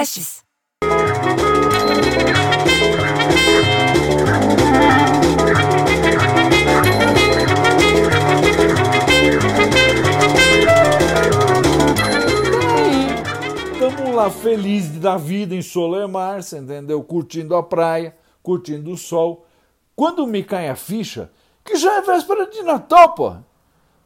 podcasts. Estamos lá felizes da vida em Solemar, você entendeu? Curtindo a praia, curtindo o sol. Quando me cai a ficha, que já é véspera de Natal, pô.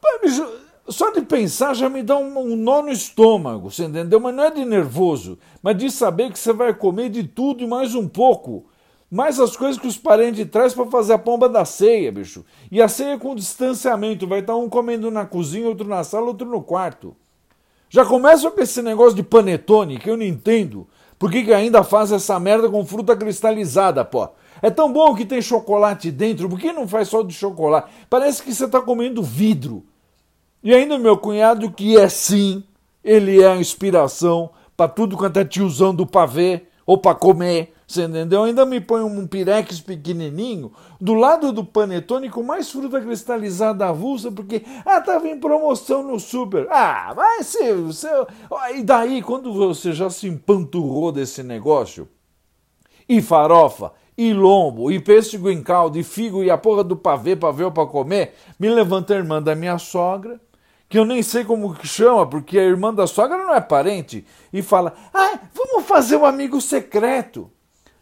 Pô, bicho, só de pensar já me dá um, um nó no estômago, você entendeu? Mas não é de nervoso, mas de saber que você vai comer de tudo e mais um pouco. Mais as coisas que os parentes trazem para fazer a pomba da ceia, bicho. E a ceia com distanciamento, vai estar um comendo na cozinha, outro na sala, outro no quarto. Já começa com esse negócio de panetone, que eu não entendo. Por que, que ainda faz essa merda com fruta cristalizada, pô? É tão bom que tem chocolate dentro, por que não faz só de chocolate? Parece que você está comendo vidro. E ainda meu cunhado, que é sim, ele é a inspiração para tudo quanto é tiozão do pavê, ou para comer, você entendeu? Ainda me põe um pirex pequenininho do lado do panetone com mais fruta cristalizada avulsa, porque, ah, tava em promoção no super. Ah, vai ser, ser... E daí, quando você já se empanturrou desse negócio, e farofa, e lombo, e pêssego em caldo, e figo, e a porra do pavê, pavê para comer, me levanta a irmã da minha sogra, que eu nem sei como que chama, porque a irmã da sogra não é parente, e fala: ah, vamos fazer um amigo secreto.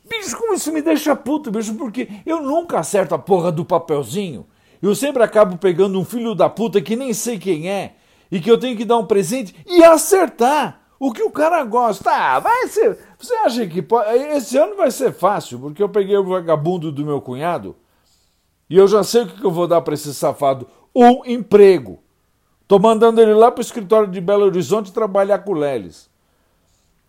Bicho, como isso me deixa puto, bicho, porque eu nunca acerto a porra do papelzinho. Eu sempre acabo pegando um filho da puta que nem sei quem é, e que eu tenho que dar um presente e acertar o que o cara gosta. Ah, vai ser. Você acha que pode... esse ano vai ser fácil, porque eu peguei o vagabundo do meu cunhado e eu já sei o que eu vou dar para esse safado: um emprego. Tô mandando ele lá pro escritório de Belo Horizonte trabalhar com Leles.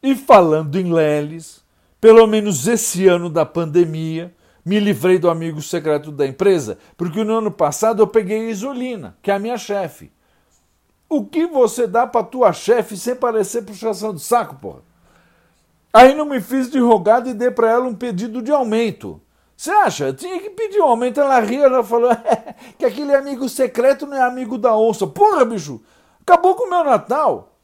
E falando em Leles, pelo menos esse ano da pandemia, me livrei do amigo secreto da empresa, porque no ano passado eu peguei a Isolina, que é a minha chefe. O que você dá pra tua chefe sem parecer puxação de saco, porra? Aí não me fiz de rogado e dei para ela um pedido de aumento. Você acha? Eu tinha que pedir um aumento. Ela riu, ela falou que aquele amigo secreto não é amigo da onça. Porra, bicho! Acabou com o meu Natal.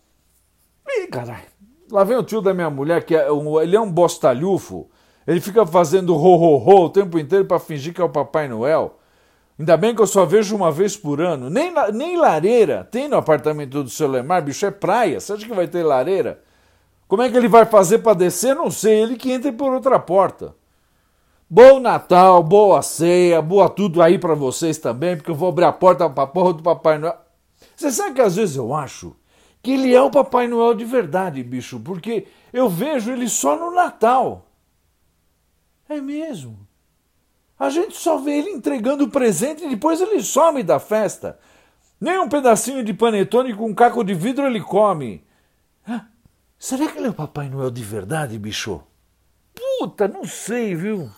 Ih, caralho. Lá vem o tio da minha mulher, que é um, ele é um bostalhufo. Ele fica fazendo ro-ro-ro o tempo inteiro para fingir que é o Papai Noel. Ainda bem que eu só vejo uma vez por ano. Nem, nem lareira tem no apartamento do seu Lemar, bicho, é praia. Você acha que vai ter lareira? Como é que ele vai fazer para descer? Não sei. Ele que entra por outra porta. Bom Natal, boa ceia, boa tudo aí para vocês também, porque eu vou abrir a porta pra porra do Papai Noel. Você sabe que às vezes eu acho que ele é o Papai Noel de verdade, bicho, porque eu vejo ele só no Natal. É mesmo. A gente só vê ele entregando o presente e depois ele some da festa. Nem um pedacinho de panetone com um caco de vidro ele come. Será que ele é o Papai Noel de verdade, bicho? Puta, não sei, viu?